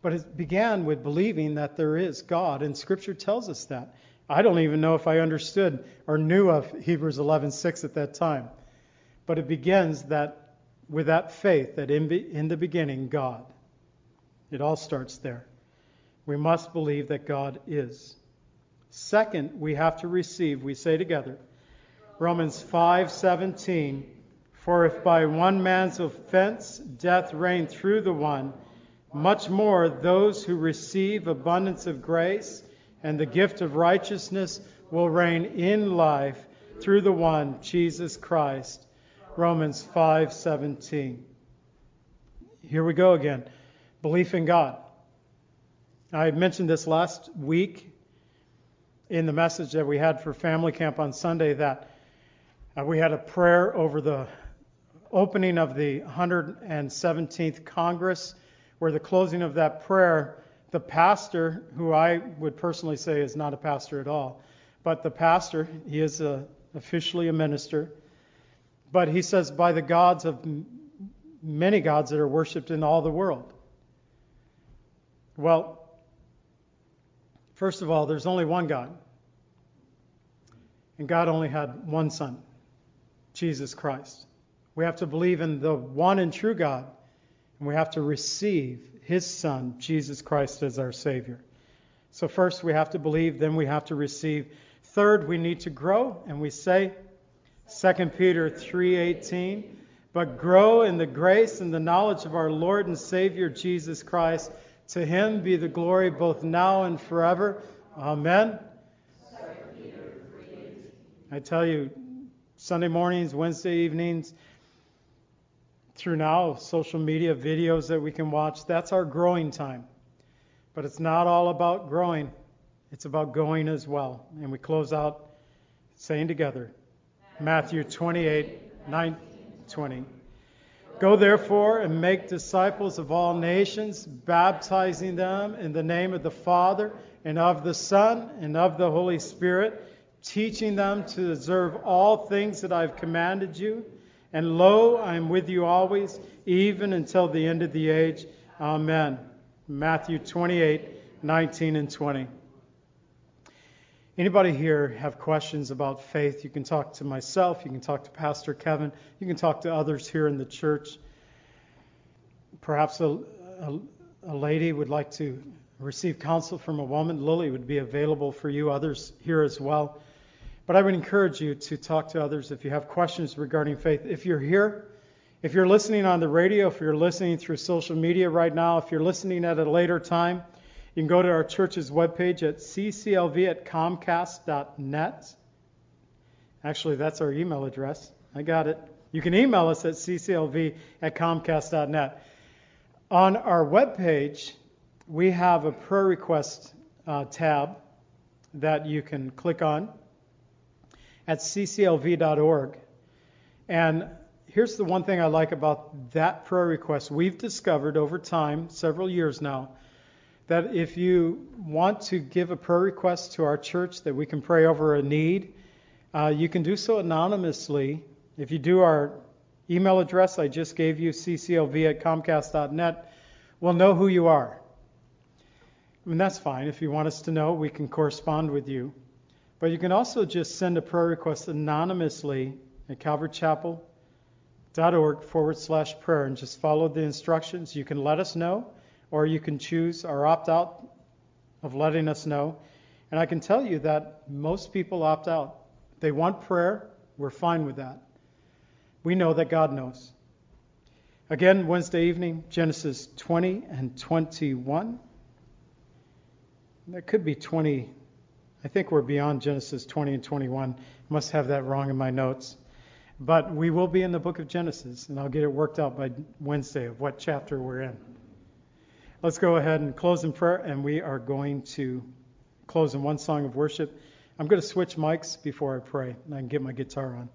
But it began with believing that there is God, and Scripture tells us that. I don't even know if I understood or knew of Hebrews 11:6 at that time. But it begins that with that faith that in, in the beginning, God. It all starts there. We must believe that God is. Second, we have to receive, we say together, Romans 5:17 for if by one man's offense death reigned through the one, much more those who receive abundance of grace and the gift of righteousness will reign in life through the one, Jesus Christ. Romans 5:17. Here we go again. Belief in God. I mentioned this last week in the message that we had for family camp on Sunday that uh, we had a prayer over the opening of the 117th Congress, where the closing of that prayer, the pastor, who I would personally say is not a pastor at all, but the pastor, he is a, officially a minister, but he says, by the gods of many gods that are worshipped in all the world. Well, first of all, there's only one God. And God only had one Son, Jesus Christ. We have to believe in the one and true God, and we have to receive his Son, Jesus Christ, as our Savior. So, first we have to believe, then we have to receive. Third, we need to grow, and we say, 2 Peter 3:18, but grow in the grace and the knowledge of our Lord and Savior Jesus Christ. To him be the glory both now and forever. Amen. I tell you, Sunday mornings, Wednesday evenings, through now social media videos that we can watch. That's our growing time. But it's not all about growing, it's about going as well. And we close out saying together Matthew 28 9, 20. Go therefore and make disciples of all nations, baptizing them in the name of the Father and of the Son and of the Holy Spirit, teaching them to observe all things that I've commanded you. And lo, I am with you always, even until the end of the age. Amen. Matthew 28, 19 and 20. Anybody here have questions about faith? You can talk to myself, you can talk to Pastor Kevin, you can talk to others here in the church. Perhaps a, a, a lady would like to receive counsel from a woman. Lily would be available for you, others here as well. But I would encourage you to talk to others if you have questions regarding faith. If you're here, if you're listening on the radio, if you're listening through social media right now, if you're listening at a later time, you can go to our church's webpage at cclv at comcast.net. Actually, that's our email address. I got it. You can email us at cclv at comcast.net. On our webpage, we have a prayer request uh, tab that you can click on at cclv.org. And here's the one thing I like about that prayer request. We've discovered over time, several years now, that if you want to give a prayer request to our church that we can pray over a need, uh, you can do so anonymously. If you do our email address I just gave you, cclv at comcast.net, we'll know who you are. I mean, that's fine. If you want us to know, we can correspond with you. But you can also just send a prayer request anonymously at calvarychapel.org forward slash prayer and just follow the instructions. You can let us know, or you can choose or opt out of letting us know. And I can tell you that most people opt out. They want prayer. We're fine with that. We know that God knows. Again, Wednesday evening, Genesis 20 and 21. That could be 20. I think we're beyond Genesis 20 and 21. Must have that wrong in my notes. But we will be in the book of Genesis, and I'll get it worked out by Wednesday of what chapter we're in. Let's go ahead and close in prayer, and we are going to close in one song of worship. I'm going to switch mics before I pray, and I can get my guitar on.